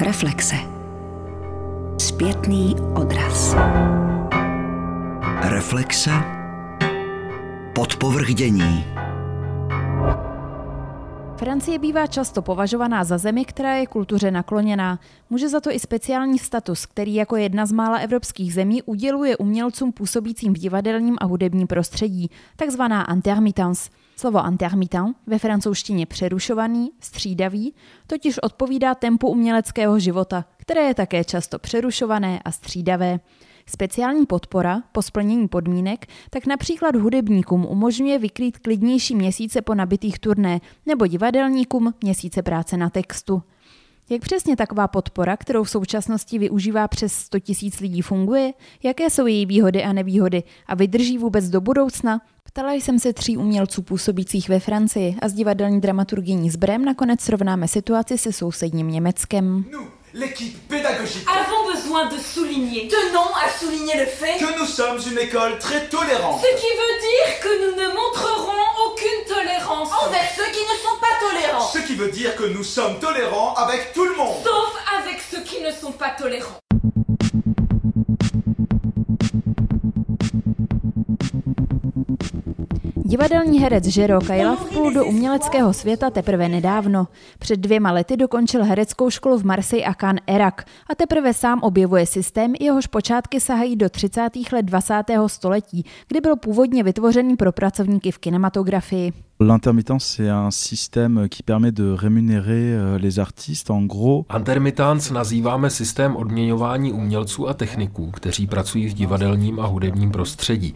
Reflexe. Zpětný odraz. Reflexe. Podpovrdění. Francie bývá často považovaná za zemi, která je kultuře nakloněná. Může za to i speciální status, který jako jedna z mála evropských zemí uděluje umělcům působícím v divadelním a hudebním prostředí, takzvaná intermittence. Slovo intermittent, ve francouzštině přerušovaný, střídavý, totiž odpovídá tempu uměleckého života, které je také často přerušované a střídavé. Speciální podpora po splnění podmínek tak například hudebníkům umožňuje vykrýt klidnější měsíce po nabitých turné nebo divadelníkům měsíce práce na textu. Jak přesně taková podpora, kterou v současnosti využívá přes 100 000 lidí, funguje? Jaké jsou její výhody a nevýhody? A vydrží vůbec do budoucna? Ptala jsem se tří umělců působících ve Francii a s divadelní dramaturgyní z Brem nakonec srovnáme situaci se sousedním Německem. l'équipe pédagogique, avons besoin de souligner Tenons à souligner le fait que nous sommes une école très tolérante. ce qui veut dire que nous ne montrerons aucune tolérance envers ceux qui ne sont pas tolérants. Ce qui veut dire que nous sommes tolérants avec tout le monde. sauf avec ceux qui ne sont pas tolérants. Divadelní herec Žero Kajla vplul do uměleckého světa teprve nedávno. Před dvěma lety dokončil hereckou školu v Marseille a Cannes Erak a teprve sám objevuje systém, jehož počátky sahají do 30. let 20. století, kdy byl původně vytvořený pro pracovníky v kinematografii. L'intermittence, c'est un système qui permet de rémunérer euh, les artistes. En gros, Intermittence nazýváme systém odměňování umělců a techniků, kteří pracují v divadelním a hudebním prostředí.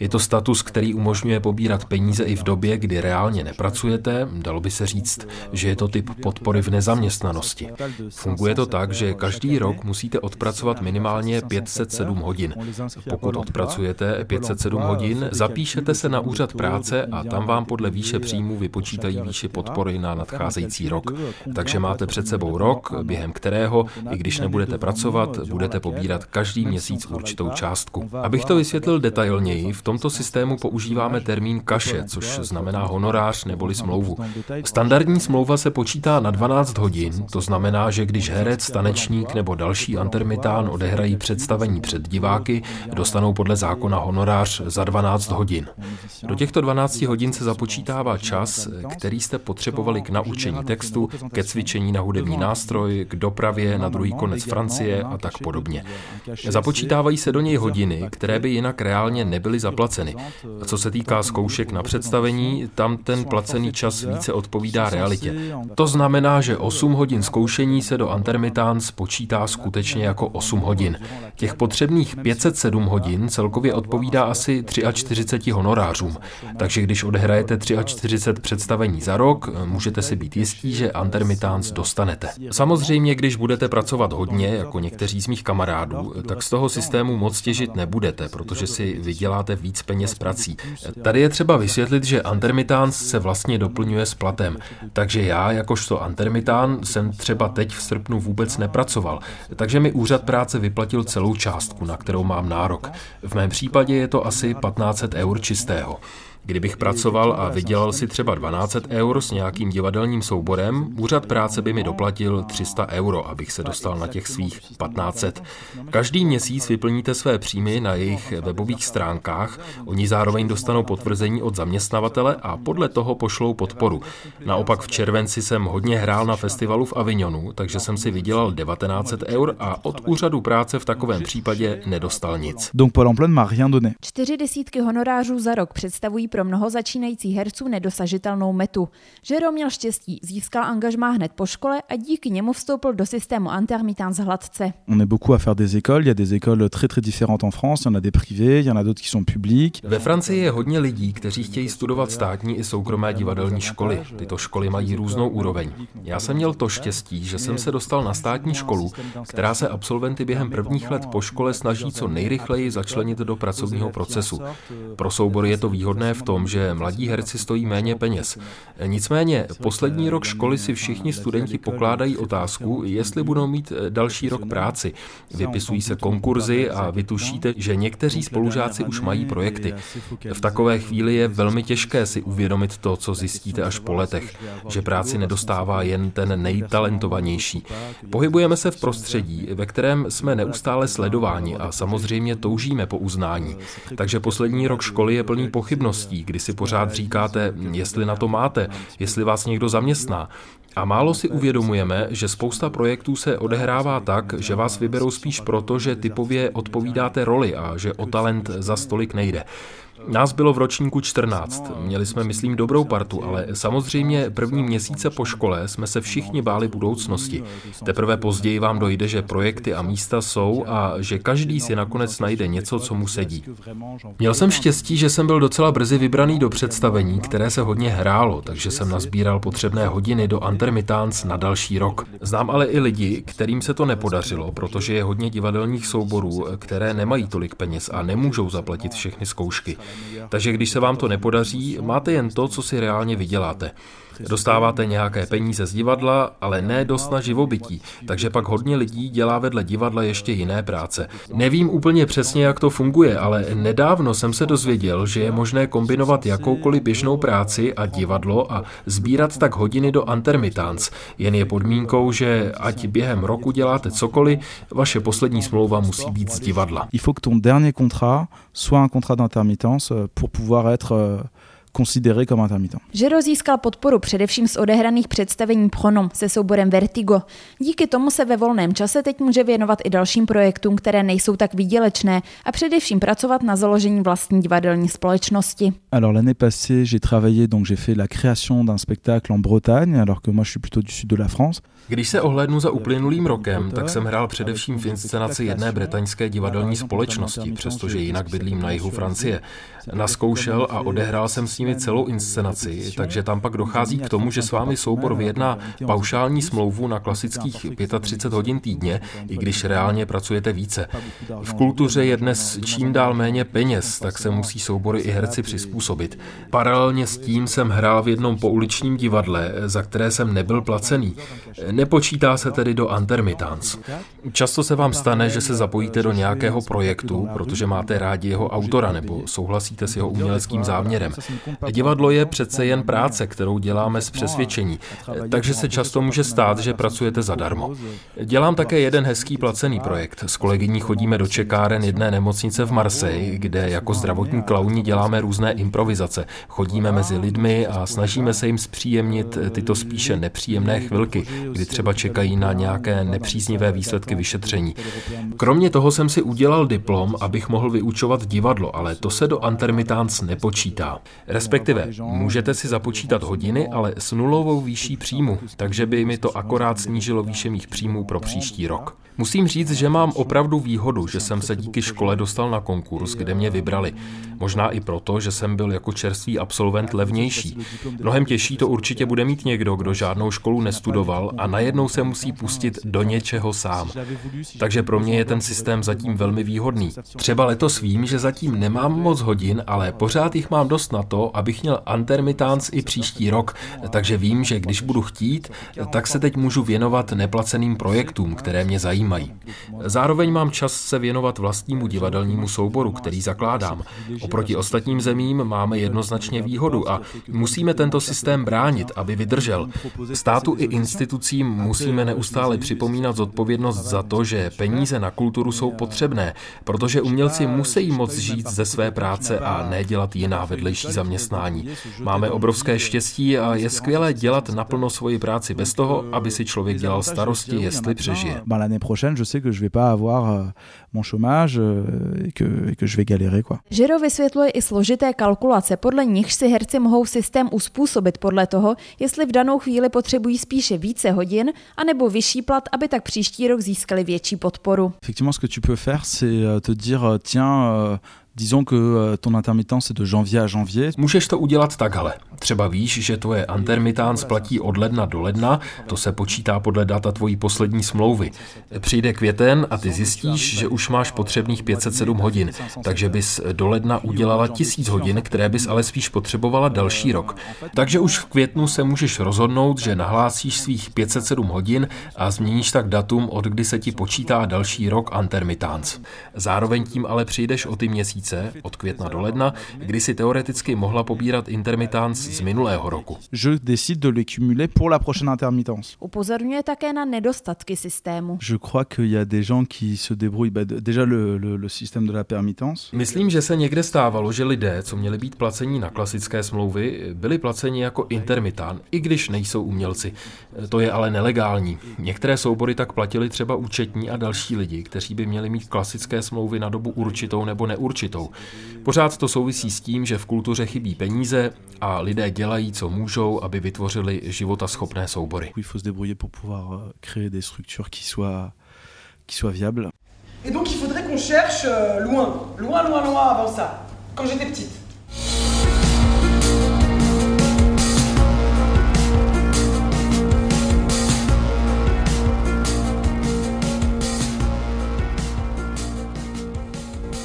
Je to status, který umožňuje pobírat peníze i v době, kdy reálně nepracujete. Dalo by se říct, že je to typ podpory v nezaměstnanosti. Funguje to tak, že každý rok musíte odpracovat minimálně 507 hodin. Pokud odpracujete 507 hodin, zapíšete se na úřad práce a tam vám podle výše příjmů vypočítají výši podpory na nadcházející rok. Takže máte před sebou rok, během kterého, i když nebudete pracovat, budete pobírat každý měsíc určitou částku. Abych to vysvětlil detailněji, v tomto systému používáme termín kaše, což znamená honorář neboli smlouvu. Standardní smlouva se počítá na 12 hodin, to znamená, že když herec, tanečník nebo další intermitán odehrají představení před diváky, dostanou podle zákona honorář za 12 hodin. Do těchto 12 hodin se započítává čas, který jste potřebovali k naučení textu, ke cvičení na hudební nástroj, k dopravě na druhý konec Francie a tak podobně. Započítávají se do něj hodiny, které by jinak reálně nebyly zaplaceny. A co se týká zkoušek na představení, tam ten placený čas více odpovídá realitě. To znamená, že 8 hodin zkoušení se do Intermittance počítá skutečně jako 8 hodin. Těch potřebných 507 hodin celkově odpovídá asi 43 honorářům. Takže když odehrajete 43 představení za rok, můžete si být jistí, že Intermittance dostanete. Samozřejmě, když budete pracovat hodně, jako někteří z mých kamarádů, tak z toho systému moc těžit nebudete, protože si vyděláte víc peněz prací. Tady je třeba vysvětlit, že Intermittance se vlastně doplňuje s platem. Takže já, jakožto Intermitán, jsem třeba teď v srpnu vůbec nepracoval. Takže mi úřad práce vyplatil celou částku, na kterou mám nárok. V mém případě je to asi 1500 eur čistého. Kdybych pracoval a vydělal si třeba 12 eur s nějakým divadelním souborem, úřad práce by mi doplatil 300 euro, abych se dostal na těch svých 1500. Každý měsíc vyplníte své příjmy na jejich webových stránkách, oni zároveň dostanou potvrzení od zaměstnavatele a podle toho pošlou podporu. Naopak v červenci jsem hodně hrál na festivalu v Avignonu, takže jsem si vydělal 1900 eur a od úřadu práce v takovém případě nedostal nic. donc Pôle emploi ne m'a rien donné. Čtyři desítky honorářů za rok představují pro mnoho začínajících herců nedosažitelnou metu. Žero měl štěstí, získal angažmá hned po škole a díky němu vstoupil do systému Intermittence hladce. On est beaucoup à faire des écoles. Il y a des écoles très très différentes en France. Il y en a des privées, il y en a d'autres qui sont publiques. Ve Francii je hodně lidí, kteří chtějí studovat státní i soukromé divadelní školy. Tyto školy mají různou úroveň. Já jsem měl to štěstí, že jsem se dostal na státní školu, která se absolventy během prvních let po škole snaží co nejrychleji začlenit do pracovního procesu. Pro soubory je to výhodné v v tom, že mladí herci stojí méně peněz. Nicméně poslední rok školy si všichni studenti pokládají otázku, jestli budou mít další rok práci. Vypisují se konkurzy a vytušíte, že někteří spolužáci už mají projekty. V takové chvíli je velmi těžké si uvědomit to, co zjistíte až po letech, že práci nedostává jen ten nejtalentovanější. Pohybujeme se v prostředí, ve kterém jsme neustále sledováni a samozřejmě toužíme po uznání. Takže poslední rok školy je plný pochybností, kdy si pořád říkáte, jestli na to máte, jestli vás někdo zaměstná. A málo si uvědomujeme, že spousta projektů se odehrává tak, že vás vyberou spíš proto, že typově odpovídáte roli a že o talent za stolik nejde. Nás bylo v ročníku 14. Měli jsme, myslím, dobrou partu, ale samozřejmě první měsíce po škole jsme se všichni báli budoucnosti. Teprve později vám dojde, že projekty a místa jsou a že každý si nakonec najde něco, co mu sedí. Měl jsem štěstí, že jsem byl docela brzy vybraný do představení, které se hodně hrálo, takže jsem nazbíral potřebné hodiny do Intermitans na další rok. Znám ale i lidi, kterým se to nepodařilo, protože je hodně divadelních souborů, které nemají tolik peněz a nemůžou zaplatit všechny zkoušky. Takže když se vám to nepodaří, máte jen to, co si reálně vyděláte. Dostáváte nějaké peníze z divadla, ale ne dost na živobytí, takže pak hodně lidí dělá vedle divadla ještě jiné práce. Nevím úplně přesně, jak to funguje, ale nedávno jsem se dozvěděl, že je možné kombinovat jakoukoliv běžnou práci a divadlo a sbírat tak hodiny do intermitans. Jen je podmínkou, že ať během roku děláte cokoliv, vaše poslední smlouva musí být z divadla. Il faut que ton dernier contrat soit un contrat d'intermittence euh, pour pouvoir être considéré comme intermittent. Žero získal podporu především z odehraných představení Pronom se souborem Vertigo. Díky tomu se ve volném čase teď může věnovat i dalším projektům, které nejsou tak výdělečné a především pracovat na založení vlastní divadelní společnosti. Alors l'année passée, j'ai travaillé donc j'ai fait la création d'un spectacle en Bretagne alors que moi je suis plutôt du sud de la France. Když se ohlédnu za uplynulým rokem, tak jsem hrál především v inscenaci jedné bretaňské divadelní společnosti, přestože jinak bydlím na jihu Francie. Naskoušel a odehrál jsem s nimi celou inscenaci, takže tam pak dochází k tomu, že s vámi soubor vyjedná paušální smlouvu na klasických 35 hodin týdně, i když reálně pracujete více. V kultuře je dnes čím dál méně peněz, tak se musí soubory i herci přizpůsobit. Paralelně s tím jsem hrál v jednom pouličním divadle, za které jsem nebyl placený. Nepočítá se tedy do intermittance. Často se vám stane, že se zapojíte do nějakého projektu, protože máte rádi jeho autora nebo souhlasíte s jeho uměleckým záměrem. Divadlo je přece jen práce, kterou děláme z přesvědčení, takže se často může stát, že pracujete zadarmo. Dělám také jeden hezký placený projekt. S kolegyní chodíme do čekáren jedné nemocnice v Marseille, kde jako zdravotní klauni děláme různé improvizace. Chodíme mezi lidmi a snažíme se jim zpříjemnit tyto spíše nepříjemné chvilky, kdy třeba čekají na nějaké nepříznivé výsledky vyšetření. Kromě toho jsem si udělal diplom, abych mohl vyučovat divadlo, ale to se do intermitans nepočítá. Respektive můžete si započítat hodiny, ale s nulovou výší příjmu, takže by mi to akorát snížilo výše mých příjmů pro příští rok. Musím říct, že mám opravdu výhodu, že jsem se díky škole dostal na konkurs, kde mě vybrali. Možná i proto, že jsem byl jako čerstvý absolvent levnější. Mnohem těžší to určitě bude mít někdo, kdo žádnou školu nestudoval a najednou se musí pustit do něčeho sám. Takže pro mě je ten systém zatím velmi výhodný. Třeba letos vím, že zatím nemám moc hodin, ale pořád jich mám dost na to, abych měl intermitans i příští rok, takže vím, že když budu chtít, tak se teď můžu věnovat neplaceným projektům, které mě zajímají. Zároveň mám čas se věnovat vlastnímu divadelnímu souboru, který zakládám. Oproti ostatním zemím máme jednoznačně výhodu a musíme tento systém bránit, aby vydržel. Státu i institucím musíme neustále připomínat zodpovědnost za to, že peníze na kulturu jsou potřebné, protože umělci musí moc žít ze své práce a nedělat jiná vedlejší zaměstnání. Máme obrovské štěstí a je skvělé dělat naplno svoji práci bez toho, aby si člověk dělal starosti, jestli přežije. L'année prochaine, je sais que je vais pas avoir mon chômage et que, et que je vais galérer. Quoi. Žiro vysvětluje i složité kalkulace, podle nichž si herci mohou systém uspůsobit podle toho, jestli v danou chvíli potřebují spíše více hodin, anebo vyšší plat, aby tak příští rok získali větší podporu. Effectivement, ce que tu peux faire, c'est euh, te dire, euh, tiens, euh, Disons que euh, ton intermittence est de janvier à janvier. Můžeš to udělat takhle. Třeba víš, že tvoje intermitence platí od ledna do ledna, to se počítá podle data tvojí poslední smlouvy. Přijde květen a ty zjistíš, že už máš potřebných 507 hodin, takže bys do ledna udělala 1000 hodin, které bys ale spíš potřebovala další rok. Takže už v květnu se můžeš rozhodnout, že nahlásíš svých 507 hodin a změníš tak datum, od kdy se ti počítá další rok intermitence. Zároveň tím ale přijdeš o ty měsíce, od května do ledna, kdy si teoreticky mohla pobírat intermitence z minulého roku. Je décide de les cumuler pour la prochaine intermittence. Upozorňuje také na nedostatky systému. Je crois qu'il y a des gens qui se débrouillent. Bah, d- déjà, le, le, le système de la permittence. Myslím, že se někde stávalo, že lidé, co měli být placení na klasické smlouvy, byli placeni jako intermitán, i když nejsou umělci. To je ale nelegální. Některé soubory tak platili třeba účetní a další lidi, kteří by měli mít klasické smlouvy na dobu určitou nebo neurčitou. Pořád to souvisí s tím, že v kultuře chybí peníze a lidé dělají, co můžou, aby vytvořili soubory. Débrouiller pour pouvoir euh. Et donc il faudrait qu'on cherche euh, loin, loin, loin, loin avant ça, quand j'étais petite.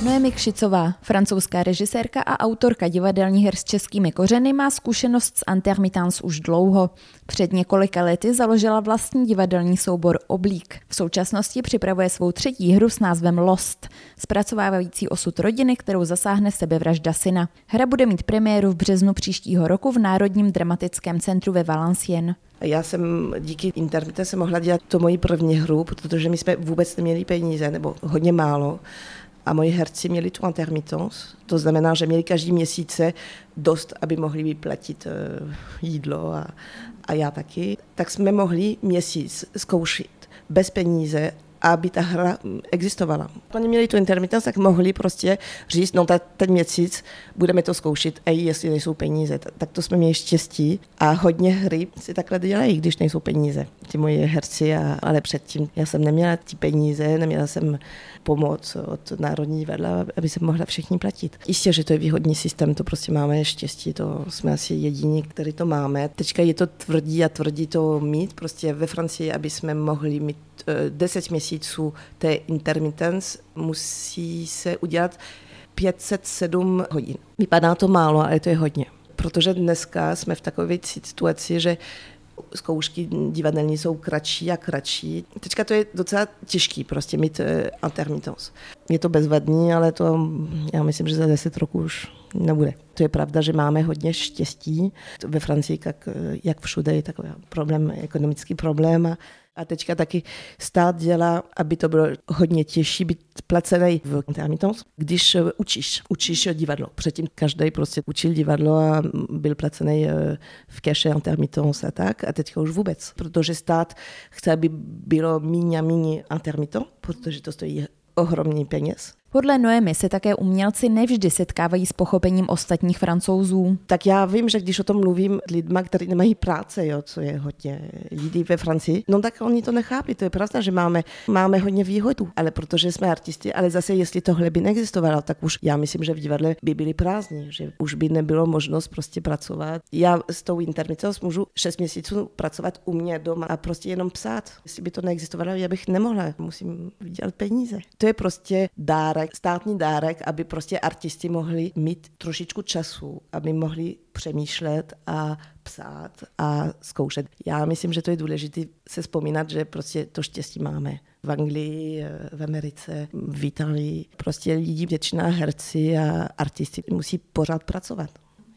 Noemi Kšicová, francouzská režisérka a autorka divadelních her s českými kořeny, má zkušenost s intermittence už dlouho. Před několika lety založila vlastní divadelní soubor Oblík. V současnosti připravuje svou třetí hru s názvem Lost, zpracovávající osud rodiny, kterou zasáhne sebevražda syna. Hra bude mít premiéru v březnu příštího roku v Národním dramatickém centru ve Valenciennes. Já jsem díky internetu se mohla dělat to moji první hru, protože my jsme vůbec neměli peníze, nebo hodně málo. A moji herci měli tu intermittence, to znamená, že měli každý měsíce dost, aby mohli vyplatit uh, jídlo a, a já taky. Tak jsme mohli měsíc zkoušet bez peníze, aby ta hra existovala. Oni měli tu intermittence, tak mohli prostě říct, no ta, ten měsíc budeme to zkoušet, a jestli nejsou peníze. Tak to jsme měli štěstí a hodně hry si takhle dělají, když nejsou peníze. Ti moji herci, a, ale předtím já jsem neměla ty peníze, neměla jsem pomoc od Národní divadla, aby se mohla všichni platit. Jistě, že to je výhodný systém, to prostě máme štěstí, to jsme asi jediní, který to máme. Teďka je to tvrdí a tvrdí to mít, prostě ve Francii, aby jsme mohli mít 10 měsíců té intermittence, musí se udělat 507 hodin. Vypadá to málo, ale to je hodně. Protože dneska jsme v takové situaci, že zkoušky divadelní jsou kratší a kratší. Teďka to je docela těžký prostě mít uh, intermittence. Je to bezvadný, ale to já myslím, že za 10 roků už nebude. To je pravda, že máme hodně štěstí. Ve Francii, jak, jak všude, je takový problém, ekonomický problém. A a teďka taky stát dělá, aby to bylo hodně těžší být placený v intermittence, když učíš, učíš divadlo. Předtím každý prostě učil divadlo a byl placený v keše intermittence a tak. A teďka už vůbec, protože stát chce, aby bylo míň a míň intermittent, protože to stojí ohromný peněz. Podle Noemi se také umělci nevždy setkávají s pochopením ostatních francouzů. Tak já vím, že když o tom mluvím s lidmi, kteří nemají práce, jo, co je hodně lidí ve Francii, no tak oni to nechápí. To je pravda, že máme, máme hodně výhodu, ale protože jsme artisti, ale zase jestli tohle by neexistovalo, tak už já myslím, že v divadle by byli prázdní, že už by nebylo možnost prostě pracovat. Já s tou intermittence můžu 6 měsíců pracovat u mě doma a prostě jenom psát. Jestli by to neexistovalo, já bych nemohla. Musím vydělat peníze. To je prostě dárek dárek, státní dárek, aby prostě artisti mohli mít trošičku času, aby mohli přemýšlet a psát a zkoušet. Já myslím, že to je důležité se vzpomínat, že prostě to štěstí máme. V Anglii, v Americe, v Itálii. Prostě lidi, většina herci a artisti musí pořád pracovat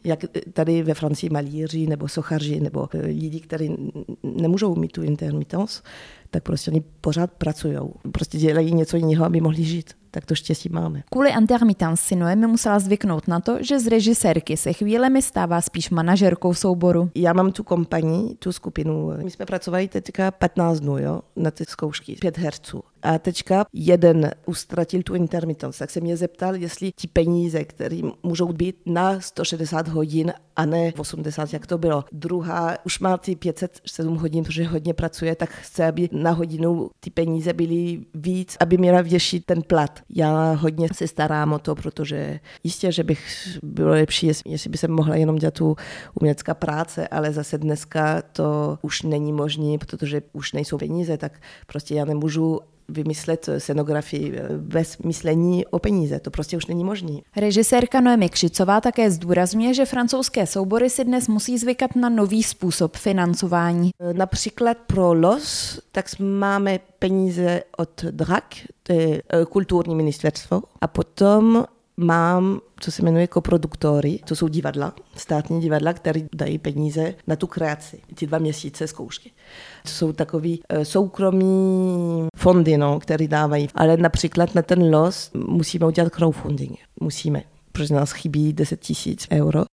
jak tady ve Francii malíři nebo sochaři nebo lidi, kteří nemůžou mít tu intermittence, tak prostě oni pořád pracují. Prostě dělají něco jiného, aby mohli žít tak to štěstí máme. Kvůli intermittence si Noemi musela zvyknout na to, že z režisérky se chvílemi stává spíš manažerkou souboru. Já mám tu kompanii, tu skupinu. My jsme pracovali teďka 15 dnů jo, na ty zkoušky, pět herců. A teďka jeden ustratil tu intermittence, tak se mě zeptal, jestli ti peníze, které můžou být na 160 hodin a ne 80, jak to bylo. Druhá už má ty 507 hodin, protože hodně pracuje, tak chce, aby na hodinu ty peníze byly víc, aby měla větší ten plat. Já hodně se starám o to, protože jistě, že bych bylo lepší, jestli by se mohla jenom dělat tu umělecká práce, ale zase dneska to už není možné, protože už nejsou peníze, tak prostě já nemůžu vymyslet scenografii bez myslení o peníze. To prostě už není možné. Režisérka Noemi Křicová také zdůrazňuje, že francouzské soubory si dnes musí zvykat na nový způsob financování. Například pro LOS, tak máme peníze od DRAC, to je eh, kulturní ministerstvo, a potom mám, co se jmenuje koproduktory, to jsou divadla, státní divadla, které dají peníze na tu kreaci, ty dva měsíce zkoušky. To jsou takový uh, soukromí fondy, no, které dávají. Ale například na ten los musíme udělat crowdfunding. Musíme, protože nás chybí 10 tisíc euro.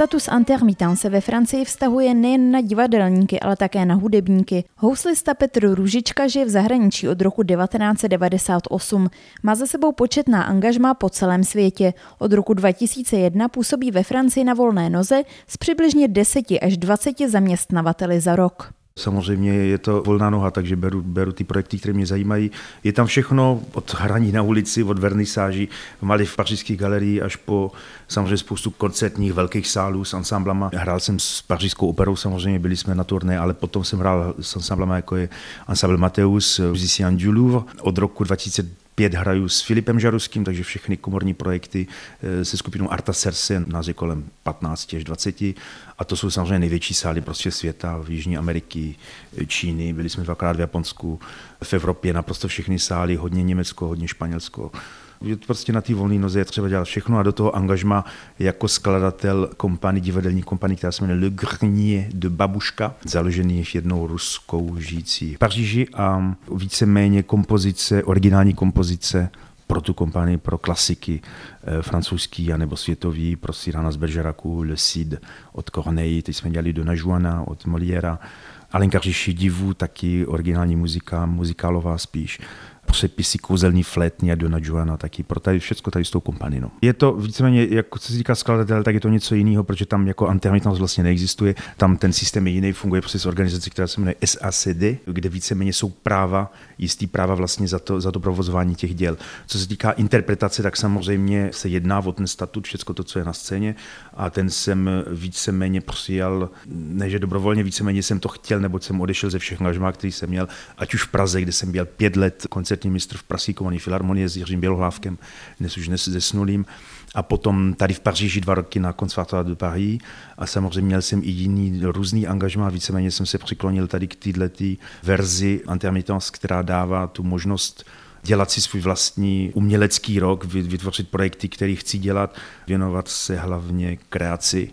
Status intermitent se ve Francii vztahuje nejen na divadelníky, ale také na hudebníky. Houslista Petr Růžička žije v zahraničí od roku 1998. Má za sebou početná angažma po celém světě. Od roku 2001 působí ve Francii na volné noze s přibližně 10 až 20 zaměstnavateli za rok. Samozřejmě je to volná noha, takže beru, beru ty projekty, které mě zajímají. Je tam všechno od hraní na ulici, od vernisáží v malých pařížských galerií až po samozřejmě spoustu koncertních velkých sálů s ansámblama. Hrál jsem s pařížskou operou, samozřejmě byli jsme na turné, ale potom jsem hrál s ansámblama jako je Ensemble Mateus, Musicien du Louvre. Od roku 2000 pět hraju s Filipem Žaruským, takže všechny komorní projekty eh, se skupinou Arta Serse, nás je kolem 15 až 20 a to jsou samozřejmě největší sály prostě světa, v Jižní Ameriky, Číny, byli jsme dvakrát v Japonsku, v Evropě naprosto všechny sály, hodně Německo, hodně Španělsko je prostě na té volné noze je třeba dělat všechno a do toho angažma jako skladatel kompany, divadelní kompany, která se jmenuje Le Grenier de Babuška, založený jednou ruskou žijící v Paříži a víceméně kompozice, originální kompozice pro tu kompanii, pro klasiky e, francouzský anebo světový, pro Cyrana z Bergeracu, Le Cid od Corneille, teď jsme dělali Dona Juana od Moliera, Alenka Říši divu, taky originální muzika, muzikálová spíš přepisy kouzelní flétní a Dona Juana taky, pro tady všechno tady s tou kompaninou. Je to víceméně, jako se říká skladatel, tak je to něco jiného, protože tam jako intermitence vlastně neexistuje, tam ten systém je jiný, funguje přes organizaci, která se jmenuje SACD, kde víceméně jsou práva, jistý práva vlastně za to, za to provozování těch děl. Co se týká interpretace, tak samozřejmě se jedná o ten statut, všechno to, co je na scéně a ten jsem víceméně přijal, ne že dobrovolně, víceméně jsem to chtěl, nebo jsem odešel ze všech angažmá, který jsem měl, ať už v Praze, kde jsem byl pět let koncert koncertní mistr v Prasíkované filharmonie s Jiřím Bělohlávkem, dnes už dnes zesnulým. A potom tady v Paříži dva roky na Conservatoire de Paris a samozřejmě měl jsem i jiný různý angažmá, víceméně jsem se přiklonil tady k této verzi Intermittence, která dává tu možnost dělat si svůj vlastní umělecký rok, vytvořit projekty, které chci dělat, věnovat se hlavně kreaci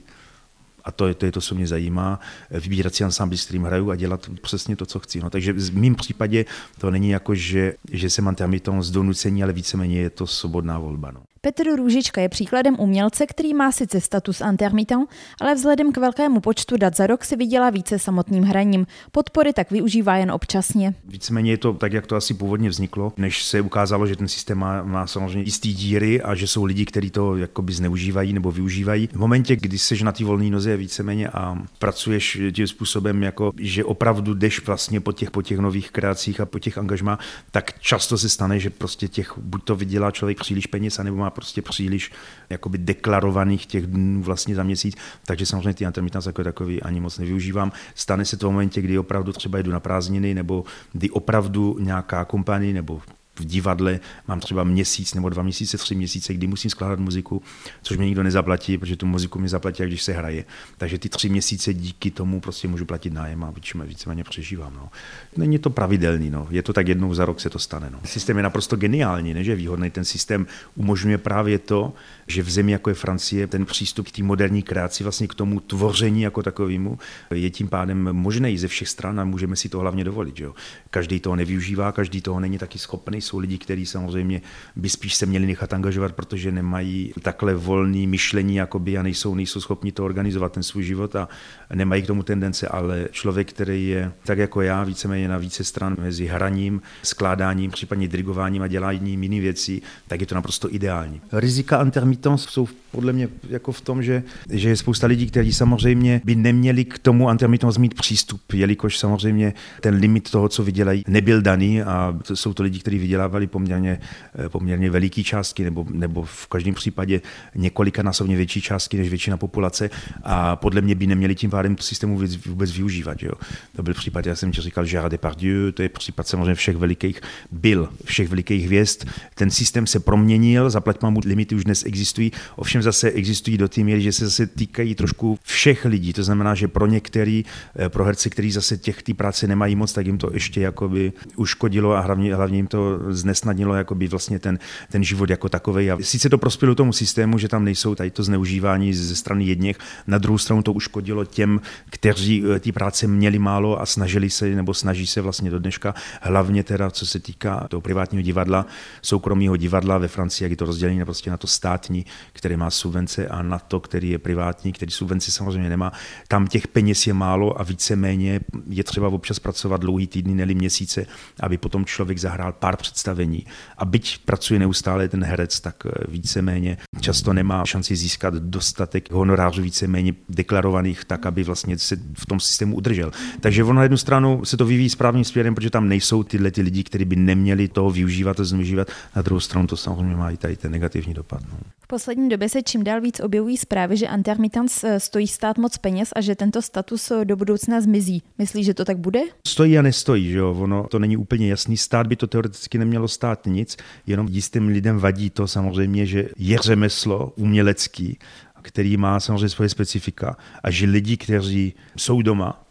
a to je, to je to, co mě zajímá, vybírat si ansámbly, s kterým hraju a dělat přesně to, co chci. No, takže v mém případě to není jako, že, že jsem antiamiton z donucení, ale víceméně je to svobodná volba. No. Petr Růžička je příkladem umělce, který má sice status intermittent, ale vzhledem k velkému počtu dat za rok si vydělá více samotným hraním. Podpory tak využívá jen občasně. Víceméně je to tak, jak to asi původně vzniklo, než se ukázalo, že ten systém má, má samozřejmě jistý díry a že jsou lidi, kteří to jakoby zneužívají nebo využívají. V momentě, kdy jsi na té volné noze víceméně a pracuješ tím způsobem, jako, že opravdu jdeš vlastně po těch, po těch nových kreacích a po těch angažmá, tak často se stane, že prostě těch buď to vydělá člověk příliš peněz, nebo má prostě příliš jakoby deklarovaných těch dnů vlastně za měsíc, takže samozřejmě ty intermitence jako takový ani moc nevyužívám. Stane se to v momentě, kdy opravdu třeba jdu na prázdniny, nebo kdy opravdu nějaká kompanie nebo v divadle mám třeba měsíc nebo dva měsíce, tři měsíce, kdy musím skládat muziku, což mě nikdo nezaplatí, protože tu muziku mi zaplatí, když se hraje. Takže ty tři měsíce díky tomu prostě můžu platit nájem a víceméně přežívám. No. Není to pravidelný, no. je to tak jednou za rok se to stane. No. Systém je naprosto geniální, ne, že výhodný. Ten systém umožňuje právě to, že v zemi jako je Francie ten přístup k té moderní kreaci, vlastně k tomu tvoření jako takovému, je tím pádem možný ze všech stran a můžeme si to hlavně dovolit. Že jo. Každý toho nevyužívá, každý toho není taky schopný Jsou lidi, kteří samozřejmě by spíš se měli nechat angažovat, protože nemají takhle volný myšlení jakoby, a nejsou, nejsou schopni to organizovat, ten svůj život a nemají k tomu tendence, ale člověk, který je tak jako já, víceméně na více stran mezi hraním, skládáním, případně dirigováním a děláním jiných věcí, tak je to naprosto ideální. Rizika intermittence jsou podle mě jako v tom, že, že je spousta lidí, kteří samozřejmě by neměli k tomu intermittence mít přístup, jelikož samozřejmě ten limit toho, co vydělají, nebyl daný a jsou to lidi, kteří vydělávali poměrně, poměrně veliký částky nebo, nebo v každém případě několika násobně větší částky než většina populace a podle mě by neměli tím pádem systému vůbec, využívat. Jo. To byl případ, já jsem ti říkal Gérard Depardieu, to je případ samozřejmě všech velikých, byl všech velikých hvězd. Ten systém se proměnil, zaplať mu limity už dnes existují, ovšem zase existují do té míry, že se zase týkají trošku všech lidí. To znamená, že pro některý, eh, pro herce, kteří zase těch té práce nemají moc, tak jim to ještě jakoby uškodilo a hlavně, hlavně jim to znesnadnilo jakoby vlastně ten, ten život jako takový. A sice to prospělo tomu systému, že tam nejsou tady to zneužívání ze strany jedněch, na druhou stranu to uškodilo těm, kteří eh, té práce měli málo a snažili se nebo snaží se vlastně do dneška, hlavně teda co se týká toho privátního divadla, soukromého divadla ve Francii, jak je to rozdělené prostě na to státní, který má subvence a na to, který je privátní, který subvence samozřejmě nemá. Tam těch peněz je málo a víceméně je třeba občas pracovat dlouhý týdny, neli měsíce, aby potom člověk zahrál pár představení. A byť pracuje neustále ten herec, tak eh, víceméně často nemá šanci získat dostatek honorářů víceméně deklarovaných tak, aby vlastně se v tom systému udržel. Takže ono na jednu stranu se to vyvíjí správným směrem, protože tam nejsou tyhle ty lidi, kteří by neměli toho využívat a zneužívat. Na druhou stranu to samozřejmě má i tady ten negativní dopad. No. V poslední době se čím dál víc objevují zprávy, že intermittence eh, stojí stát moc peněz a že tento status eh, do budoucna zmizí. Myslíš, že to tak bude? Stojí a nestojí, že jo? Ono to není úplně jasný. Stát by to teoreticky nemělo stát nic, jenom jistým lidem vadí to samozřejmě, že je řemeslo umělecký, který má samozřejmě svoje specifika a že lidi, kteří jsou doma,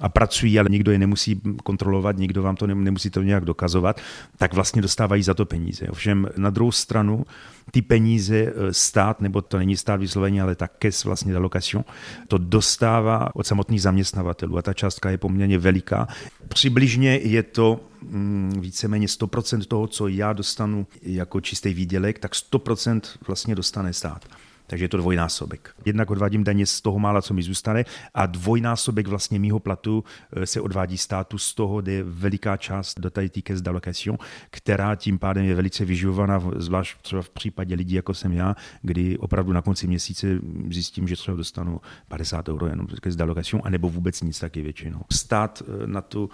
a pracují, ale nikdo je nemusí kontrolovat, nikdo vám to nemusí to nějak dokazovat, tak vlastně dostávají za to peníze. Ovšem na druhou stranu ty peníze eh, stát, nebo to není stát vysloveně, ale ta KES vlastně location, to dostává od samotných zaměstnavatelů a ta částka je poměrně veliká. Přibližně je to mm, víceméně 100% toho, co já dostanu jako čistý výdělek, tak 100% vlastně dostane stát takže je to dvojnásobek. Jednak odvádím daně z toho mála, co mi zůstane a dvojnásobek vlastně mýho platu eh, se odvádí státu, z toho jde veliká část do tady týké d'allocation, která tím pádem je velice vyživovaná, zvlášť třeba v případě lidí, jako jsem já, kdy opravdu na konci měsíce zjistím, že třeba dostanu 50 euro jenom z d'allocation, anebo vůbec nic taky většinou. Stát eh, na tu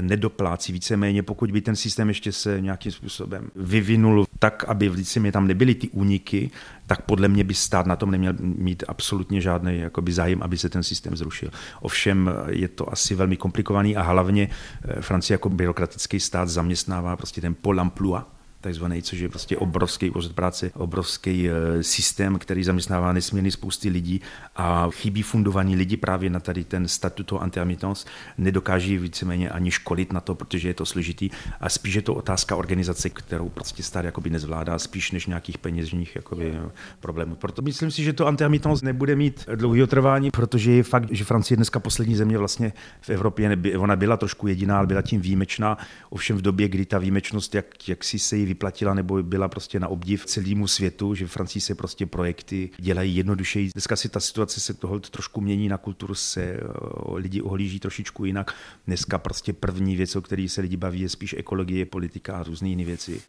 nedoplácí. Víceméně, pokud by ten systém ještě se nějakým způsobem vyvinul tak, aby víceméně tam nebyly ty úniky, tak podle mě by stát na tom neměl mít absolutně žádný jakoby, zájem, aby se ten systém zrušil. Ovšem je to asi velmi komplikovaný a hlavně eh, Francie jako byrokratický stát zaměstnává prostě ten pol emploi, takzvaný, což je prostě obrovský úřad práce, obrovský eh, systém, který zaměstnává nesmírně spousty lidí a chybí fundovaní lidi právě na tady ten statut toho intermittence, nedokáží víceméně ani školit na to, protože je to složitý. A spíš je to otázka organizace, kterou prostě stát jakoby nezvládá, spíš než nějakých peněžních jakoby, problémů. Proto myslím si, že to intermittence nebude mít dlouhého trvání, protože je fakt, že Francie je dneska poslední země vlastně v Evropě, ona byla trošku jediná, ale byla tím výjimečná, ovšem v době, kdy ta výjimečnost, jak, jak si se jí vyplatila nebo byla prostě na obdiv celému světu, že v Francii se prostě projekty dělají jednodušeji. Dneska si ta situace se tohle trošku mění, na kulturu se eh, lidi ohlíží trošičku jinak. Dneska prostě první věc, o které se lidi baví, je spíš ekologie, politika a různé jiné věci.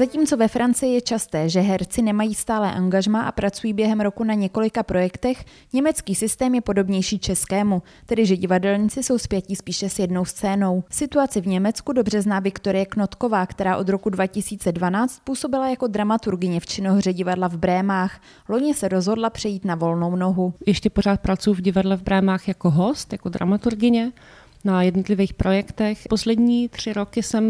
Zatímco ve Francii je časté, že herci nemají stále angažma a pracují během roku na několika projektech, německý systém je podobnější českému, tedy že divadelníci jsou spjatí spíše s jednou scénou. Situaci v Německu dobře zná Viktorie Knotková, která od roku 2012 působila jako dramaturgině v činohře divadla v Brémách. Loni se rozhodla přejít na volnou nohu. Ještě pořád pracuji v divadle v Brémách jako host, jako dramaturgině na jednotlivých projektech. Poslední tři roky jsem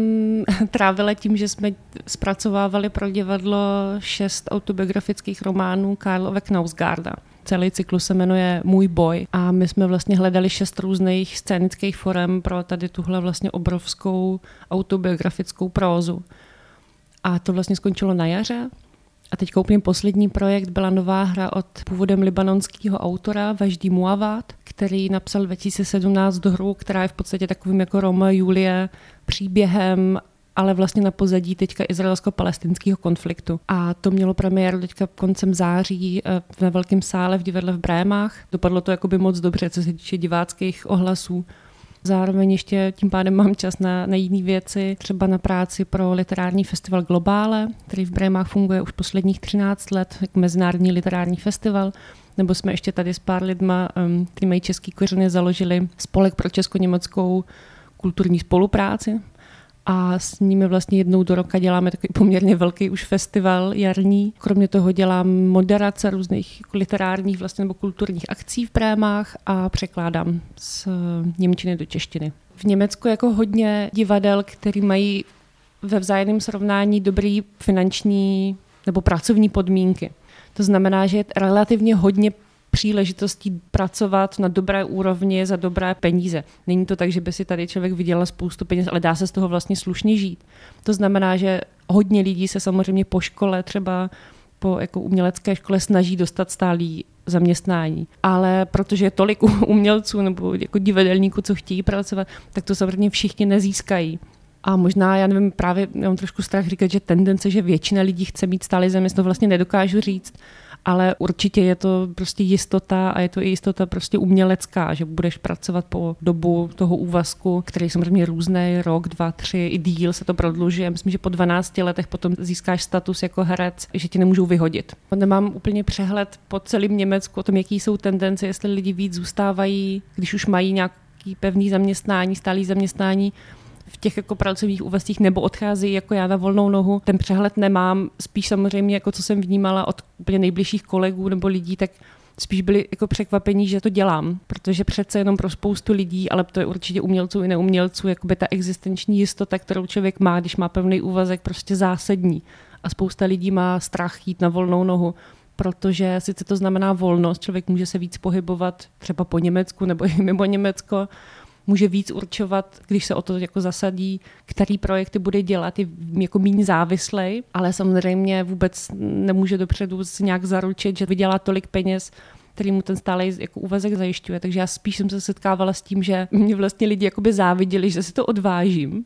trávila tím, že jsme zpracovávali pro divadlo šest autobiografických románů Karlove Knausgarda. Celý cyklus se jmenuje Můj boj a my jsme vlastně hledali šest různých scénických forem pro tady tuhle vlastně obrovskou autobiografickou prózu. A to vlastně skončilo na jaře. A teď úplně poslední projekt byla nová hra od původem libanonského autora Važdí Muavat, který napsal 2017 do hru, která je v podstatě takovým jako Roma Julie příběhem ale vlastně na pozadí teďka izraelsko-palestinského konfliktu. A to mělo premiéru teďka koncem září eh, ve velkém sále v divadle v Brémách. Dopadlo to jakoby moc dobře, co se týče diváckých ohlasů. Zároveň ještě tím pádem mám čas na, na jiné věci, třeba na práci pro literární festival Globále, který v Brémách funguje už posledních 13 let, jako mezinárodní literární festival. Nebo jsme ještě tady s pár lidma, kteří mají český kořeny, založili spolek pro česko-německou kulturní spolupráci, a s nimi vlastně jednou do roka děláme takový poměrně velký už festival jarní. Kromě toho dělám moderace různých literárních vlastně nebo kulturních akcí v Prémách a překládám z Němčiny do češtiny. V Německu jako hodně divadel, který mají ve vzájemném srovnání dobrý finanční nebo pracovní podmínky. To znamená, že je relativně hodně příležitostí pracovat na dobré úrovni za dobré peníze. Není to tak, že by si tady člověk vydělal spoustu peněz, ale dá se z toho vlastně slušně žít. To znamená, že hodně lidí se samozřejmě po škole třeba po jako umělecké škole snaží dostat stálý zaměstnání. Ale protože je tolik umělců nebo jako divadelníků, co chtějí pracovat, tak to samozřejmě všichni nezískají. A možná, já nevím, právě já mám trošku strach říkat, že tendence, že většina lidí chce mít stálý zaměstnání, vlastně nedokážu říct, ale určitě je to prostě jistota a je to i jistota prostě umělecká, že budeš pracovat po dobu toho úvazku, který je samozřejmě různý, rok, dva, tři, i díl se to prodlužuje. Myslím, že po 12 letech potom získáš status jako herec, že tě nemůžou vyhodit. Nemám úplně přehled po celém Německu o tom, jaký jsou tendence, jestli lidi víc zůstávají, když už mají nějaký pevný zaměstnání, stálý zaměstnání, v těch jako pracovních úvazcích nebo odcházejí jako já na volnou nohu. Ten přehled nemám, spíš samozřejmě, jako co jsem vnímala od úplně nejbližších kolegů nebo lidí, tak spíš byli jako překvapení, že to dělám, protože přece jenom pro spoustu lidí, ale to je určitě umělců i neumělců, jakoby ta existenční jistota, kterou člověk má, když má pevný úvazek, prostě zásadní. A spousta lidí má strach jít na volnou nohu, protože sice to znamená volnost, člověk může se víc pohybovat třeba po Německu nebo i mimo Německo, může víc určovat, když se o to jako zasadí, který projekty bude dělat, je jako méně závislej, ale samozřejmě vůbec nemůže dopředu si nějak zaručit, že vydělá tolik peněz, který mu ten stále jako úvazek zajišťuje. Takže já spíš jsem se setkávala s tím, že mě vlastně lidi jakoby záviděli, že si to odvážím.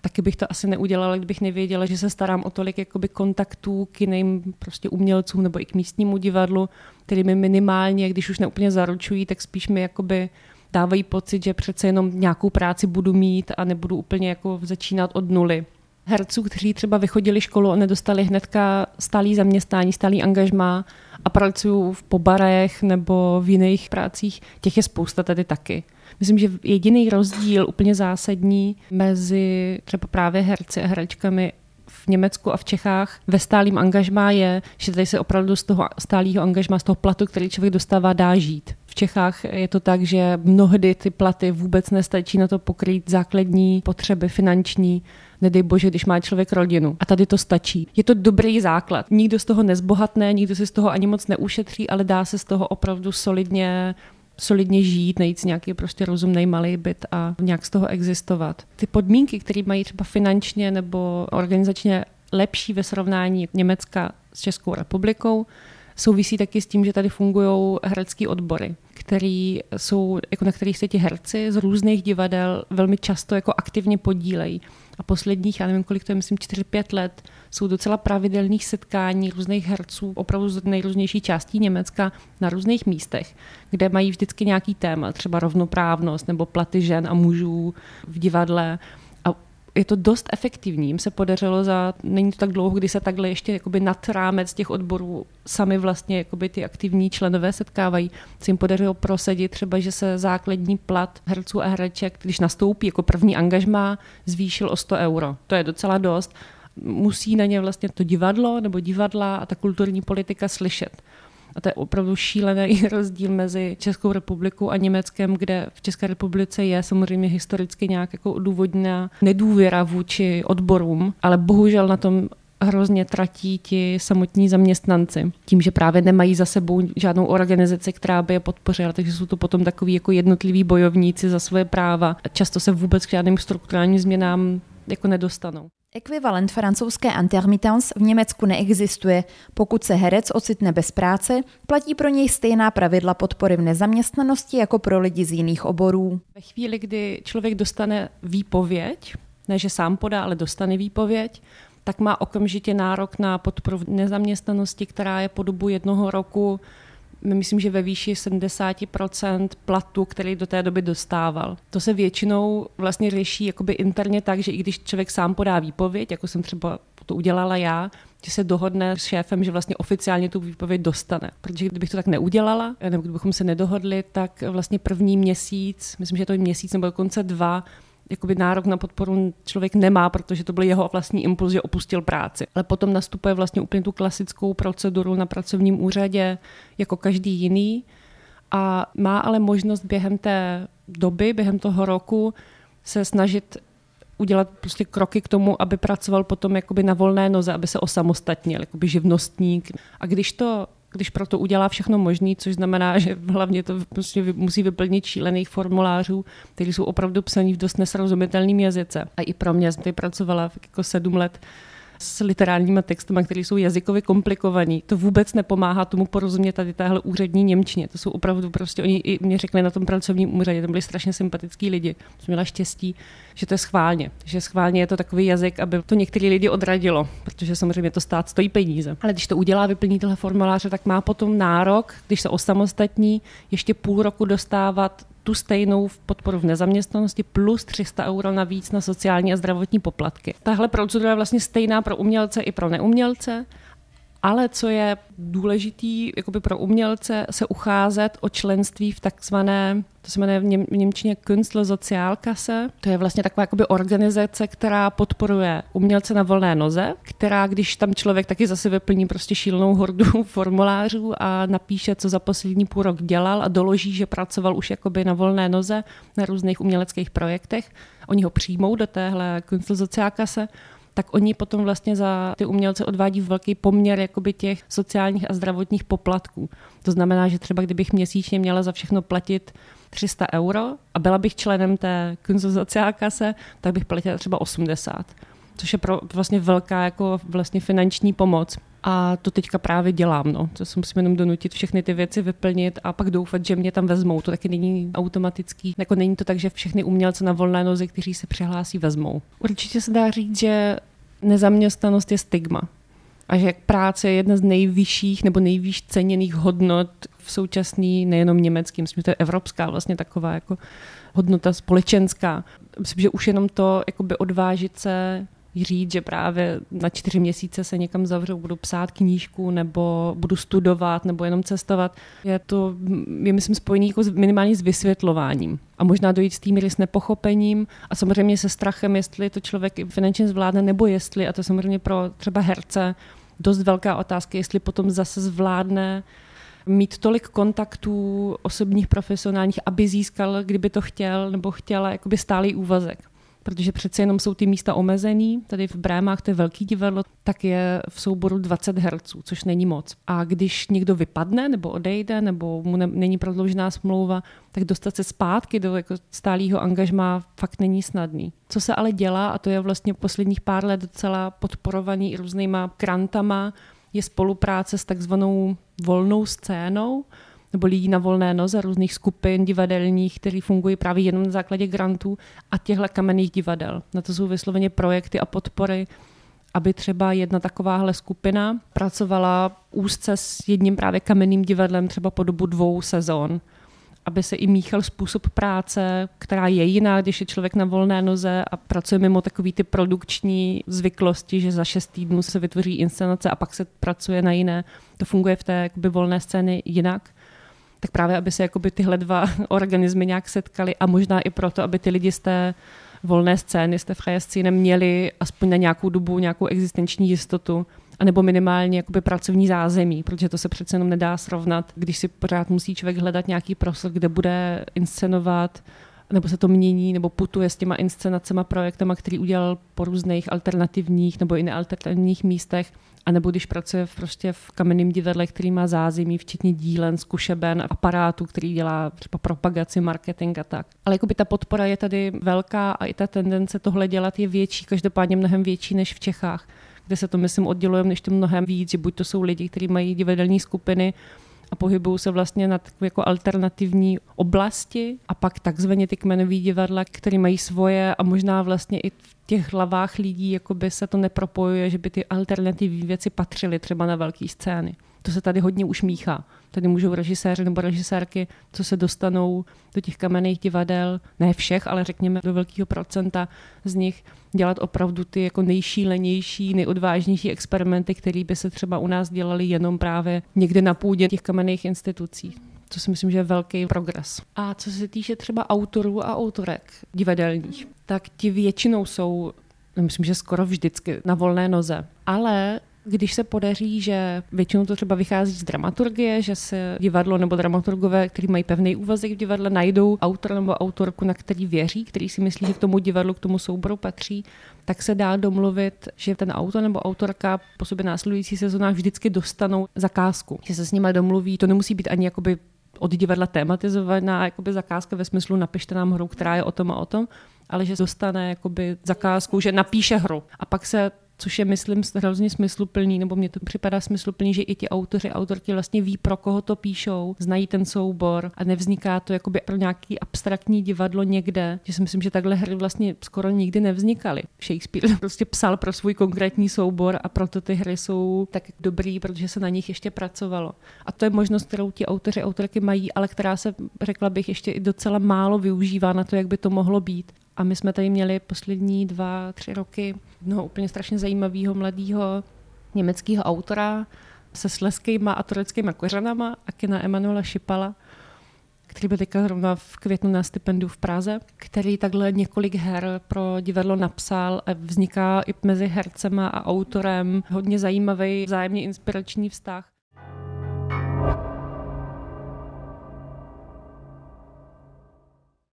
Taky bych to asi neudělala, kdybych nevěděla, že se starám o tolik jakoby kontaktů k jiným prostě umělcům nebo i k místnímu divadlu, který mi minimálně, když už neúplně zaručují, tak spíš mi jakoby dávají pocit, že přece jenom nějakou práci budu mít a nebudu úplně jako začínat od nuly. Herců, kteří třeba vychodili školu a nedostali hnedka stálý zaměstnání, stálý angažmá a pracují v pobarech nebo v jiných prácích, těch je spousta tady taky. Myslím, že jediný rozdíl úplně zásadní mezi třeba právě herci a herečkami v Německu a v Čechách ve stálým angažmá je, že tady se opravdu z toho stálého angažmá, z toho platu, který člověk dostává, dá žít. Čechách je to tak, že mnohdy ty platy vůbec nestačí na to pokrýt základní potřeby finanční, nedej bože, když má člověk rodinu. A tady to stačí. Je to dobrý základ. Nikdo z toho nezbohatne, nikdo si z toho ani moc neušetří, ale dá se z toho opravdu solidně solidně žít, najít si nějaký prostě rozumný malý byt a nějak z toho existovat. Ty podmínky, které mají třeba finančně nebo organizačně lepší ve srovnání Německa s Českou republikou, souvisí taky s tím, že tady fungují herecké odbory, který jsou, jako na kterých se ti herci z různých divadel velmi často jako aktivně podílejí. A posledních, já nevím, kolik to je, myslím 4-5 let, jsou docela pravidelných setkání různých herců, opravdu z nejrůznější částí Německa na různých místech, kde mají vždycky nějaký téma, třeba rovnoprávnost nebo platy žen a mužů v divadle je to dost efektivní. Jim se podařilo za, není to tak dlouho, kdy se takhle ještě jakoby nad rámec těch odborů sami vlastně jakoby ty aktivní členové setkávají. Se jim podařilo prosadit třeba, že se základní plat herců a hereček, když nastoupí jako první angažmá, zvýšil o 100 euro. To je docela dost. Musí na ně vlastně to divadlo nebo divadla a ta kulturní politika slyšet. A to je opravdu šílený rozdíl mezi Českou republikou a Německem, kde v České republice je samozřejmě historicky nějak jako odůvodněná nedůvěra vůči odborům, ale bohužel na tom hrozně tratí ti samotní zaměstnanci. Tím, že právě nemají za sebou žádnou organizaci, která by je podpořila, takže jsou to potom takový jako jednotliví bojovníci za své práva. A často se vůbec k žádným strukturálním změnám jako nedostanou. Ekvivalent francouzské intermittence v Německu neexistuje. Pokud se herec ocitne bez práce, platí pro něj stejná pravidla podpory v nezaměstnanosti jako pro lidi z jiných oborů. Ve chvíli, kdy člověk dostane výpověď, ne že sám podá, ale dostane výpověď, tak má okamžitě nárok na podporu v nezaměstnanosti, která je po dobu jednoho roku myslím, že ve výši 70% platu, který do té doby dostával. To se většinou vlastně řeší jakoby interně tak, že i když člověk sám podá výpověď, jako jsem třeba to udělala já, že se dohodne s šéfem, že vlastně oficiálně tu výpověď dostane. Protože kdybych to tak neudělala, nebo kdybychom se nedohodli, tak vlastně první měsíc, myslím, že to je měsíc nebo dokonce dva, jakoby nárok na podporu člověk nemá, protože to byl jeho vlastní impuls, že opustil práci. Ale potom nastupuje vlastně úplně tu klasickou proceduru na pracovním úřadě, jako každý jiný. A má ale možnost během té doby, během toho roku se snažit udělat prostě kroky k tomu, aby pracoval potom jakoby na volné noze, aby se osamostatnil, jakoby živnostník. A když to když proto udělá všechno možné, což znamená, že hlavně to prostě musí vyplnit šílených formulářů, které jsou opravdu psaný v dost nesrozumitelným jazyce. A i pro mě, jsem pracovala jako sedm let s literárníma textama, které jsou jazykově komplikovaní. To vůbec nepomáhá tomu porozumět tady téhle úřední Němčině. To jsou opravdu prostě, oni i mě řekli na tom pracovním úřadě, tam byli strašně sympatický lidi. Jsem měla štěstí, že to je schválně, že schválně je to takový jazyk, aby to některý lidi odradilo, protože samozřejmě to stát stojí peníze. Ale když to udělá, vyplní tohle formuláře, tak má potom nárok, když se osamostatní, ještě půl roku dostávat tu stejnou podporu v nezaměstnanosti plus 300 euro navíc na sociální a zdravotní poplatky. Tahle procedura je vlastně stejná pro umělce i pro neumělce ale co je důležitý jakoby pro umělce, se ucházet o členství v takzvané, to se jmenuje v, něm, Němčině Künstlersozialkasse. To je vlastně taková jakoby organizace, která podporuje umělce na volné noze, která, když tam člověk taky zase vyplní prostě šílenou hordu formulářů a napíše, co za poslední půl rok dělal a doloží, že pracoval už jakoby na volné noze na různých uměleckých projektech, oni ho přijmou do téhle Künstlersozialkasse tak oni potom vlastně za ty umělce odvádí velký poměr jakoby těch sociálních a zdravotních poplatků. To znamená, že třeba kdybych měsíčně měla za všechno platit 300 euro a byla bych členem té kase, tak bych platila třeba 80 což je pro vlastně velká jako vlastně finanční pomoc. A to teďka právě dělám, no. To se musím jenom donutit všechny ty věci vyplnit a pak doufat, že mě tam vezmou. To taky není automatický. Jako není to tak, že všechny umělce na volné noze, kteří se přihlásí, vezmou. Určitě se dá říct, že nezaměstnanost je stigma. A že práce je jedna z nejvyšších nebo nejvýš ceněných hodnot v současný, nejenom německým, myslím, že to je evropská vlastně taková jako hodnota společenská. Myslím, že už jenom to odvážit se říct, že právě na čtyři měsíce se někam zavřu, budu psát knížku nebo budu studovat nebo jenom cestovat. Je to, je myslím, spojený jako minimálně s vysvětlováním. A možná dojít s tím s nepochopením a samozřejmě se strachem, jestli to člověk finančně zvládne nebo jestli, a to samozřejmě pro třeba herce dost velká otázka, jestli potom zase zvládne mít tolik kontaktů osobních, profesionálních, aby získal, kdyby to chtěl, nebo chtěla jakoby stálý úvazek protože přece jenom jsou ty místa omezený. Tady v Brémách to je velký divadlo, tak je v souboru 20 herců, což není moc. A když někdo vypadne nebo odejde, nebo mu ne, není prodloužená smlouva, tak dostat se zpátky do jako stálého angažmá fakt není snadný. Co se ale dělá, a to je vlastně posledních pár let docela podporovaný různýma grantama, je spolupráce s takzvanou volnou scénou, nebo lidí na volné noze, různých skupin divadelních, kteří fungují právě jenom na základě grantů a těchto kamenných divadel. Na to jsou vysloveně projekty a podpory, aby třeba jedna takováhle skupina pracovala úzce s jedním právě kamenným divadlem třeba po dobu dvou sezon aby se i míchal způsob práce, která je jiná, když je člověk na volné noze a pracuje mimo takový ty produkční zvyklosti, že za šest týdnů se vytvoří inscenace a pak se pracuje na jiné. To funguje v té jakoby, volné scény jinak tak právě, aby se jakoby tyhle dva organismy nějak setkali a možná i proto, aby ty lidi z té volné scény, z té freie scény měli aspoň na nějakou dobu nějakou existenční jistotu anebo minimálně jakoby pracovní zázemí, protože to se přece jenom nedá srovnat, když si pořád musí člověk hledat nějaký prostor, kde bude inscenovat, nebo se to mění, nebo putuje s těma inscenacema, projektama, který udělal po různých alternativních nebo i nealternativních místech, a nebo když pracuje v, prostě v kamenném divadle, který má zázemí, včetně dílen, zkušeben, aparátu, který dělá třeba propagaci, marketing a tak. Ale jakoby ta podpora je tady velká a i ta tendence tohle dělat je větší, každopádně mnohem větší než v Čechách, kde se to, myslím, oddělujeme to mnohem víc, že buď to jsou lidi, kteří mají divadelní skupiny, a pohybují se vlastně na jako alternativní oblasti a pak takzvaně ty kmenové divadla, které mají svoje a možná vlastně i v těch hlavách lidí jakoby se to nepropojuje, že by ty alternativní věci patřily třeba na velké scény. To se tady hodně už míchá. Tady můžou režiséři nebo režisérky, co se dostanou do těch kamenných divadel, ne všech, ale řekněme do velkého procenta z nich, dělat opravdu ty jako nejšílenější, nejodvážnější experimenty, které by se třeba u nás dělaly jenom právě někde na půdě těch kamenných institucí. To si myslím, že je velký progres. A co se týče třeba autorů a autorek divadelních, tak ti většinou jsou myslím, že skoro vždycky na volné noze. Ale když se podaří, že většinou to třeba vychází z dramaturgie, že se divadlo nebo dramaturgové, kteří mají pevný úvazek v divadle, najdou autor nebo autorku, na který věří, který si myslí, že k tomu divadlu, k tomu souboru patří, tak se dá domluvit, že ten autor nebo autorka po sobě následující sezónách vždycky dostanou zakázku, že se s nimi domluví. To nemusí být ani jakoby od divadla tematizovaná jakoby zakázka ve smyslu napište nám hru, která je o tom a o tom, ale že dostane jakoby zakázku, že napíše hru. A pak se což je, myslím, hrozně smysluplný, nebo mně to připadá smysluplný, že i ti autoři, autorky vlastně ví, pro koho to píšou, znají ten soubor a nevzniká to jakoby pro nějaký abstraktní divadlo někde, že si myslím, že takhle hry vlastně skoro nikdy nevznikaly. Shakespeare prostě psal pro svůj konkrétní soubor a proto ty hry jsou tak dobrý, protože se na nich ještě pracovalo. A to je možnost, kterou ti autoři, autorky mají, ale která se, řekla bych, ještě i docela málo využívá na to, jak by to mohlo být. A my jsme tady měli poslední dva, tři roky jednoho úplně strašně zajímavého mladého německého autora se sleskýma a tureckýma kořenama, Akina Emanuela Šipala, který byl teďka zrovna v květnu na stipendiu v Praze, který takhle několik her pro divadlo napsal a vzniká i mezi hercema a autorem hodně zajímavý vzájemně inspirační vztah.